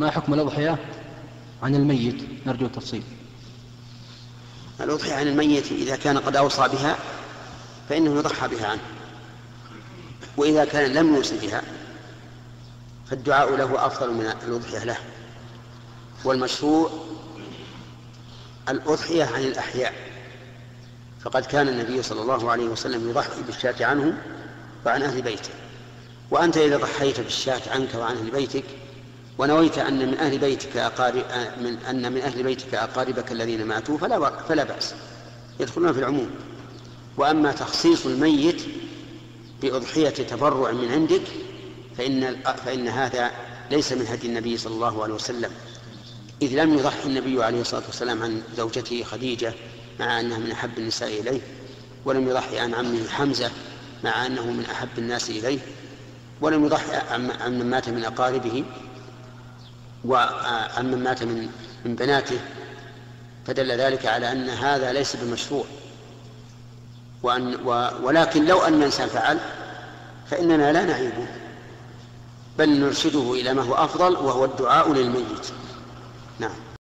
ما حكم الأضحية عن الميت؟ نرجو التفصيل. الأضحية عن الميت إذا كان قد أوصى بها فإنه يضحى بها عنه. وإذا كان لم يوصي بها فالدعاء له أفضل من الأضحية له. والمشروع الأضحية عن الأحياء. فقد كان النبي صلى الله عليه وسلم يضحي بالشاة عنه وعن أهل بيته. وأنت إذا ضحيت بالشاة عنك وعن أهل بيتك ونويت أن من أهل بيتك أقارب من أن من أهل بيتك أقاربك الذين ماتوا فلا فلا بأس. يدخلون في العموم. وأما تخصيص الميت بأضحية تبرع من عندك فإن فإن هذا ليس من هدي النبي صلى الله عليه وسلم. إذ لم يضحي النبي عليه الصلاة والسلام عن زوجته خديجة مع أنها من أحب النساء إليه. ولم يضحي عن عمه حمزة مع أنه من أحب الناس إليه. ولم يضحي عن من مات من أقاربه. وعن من مات من من بناته فدل ذلك على أن هذا ليس بمشروع. وأن ولكن لو أن الإنسان فعل فإننا لا نعيبه بل نرشده إلى ما هو أفضل وهو الدعاء للميت. نعم.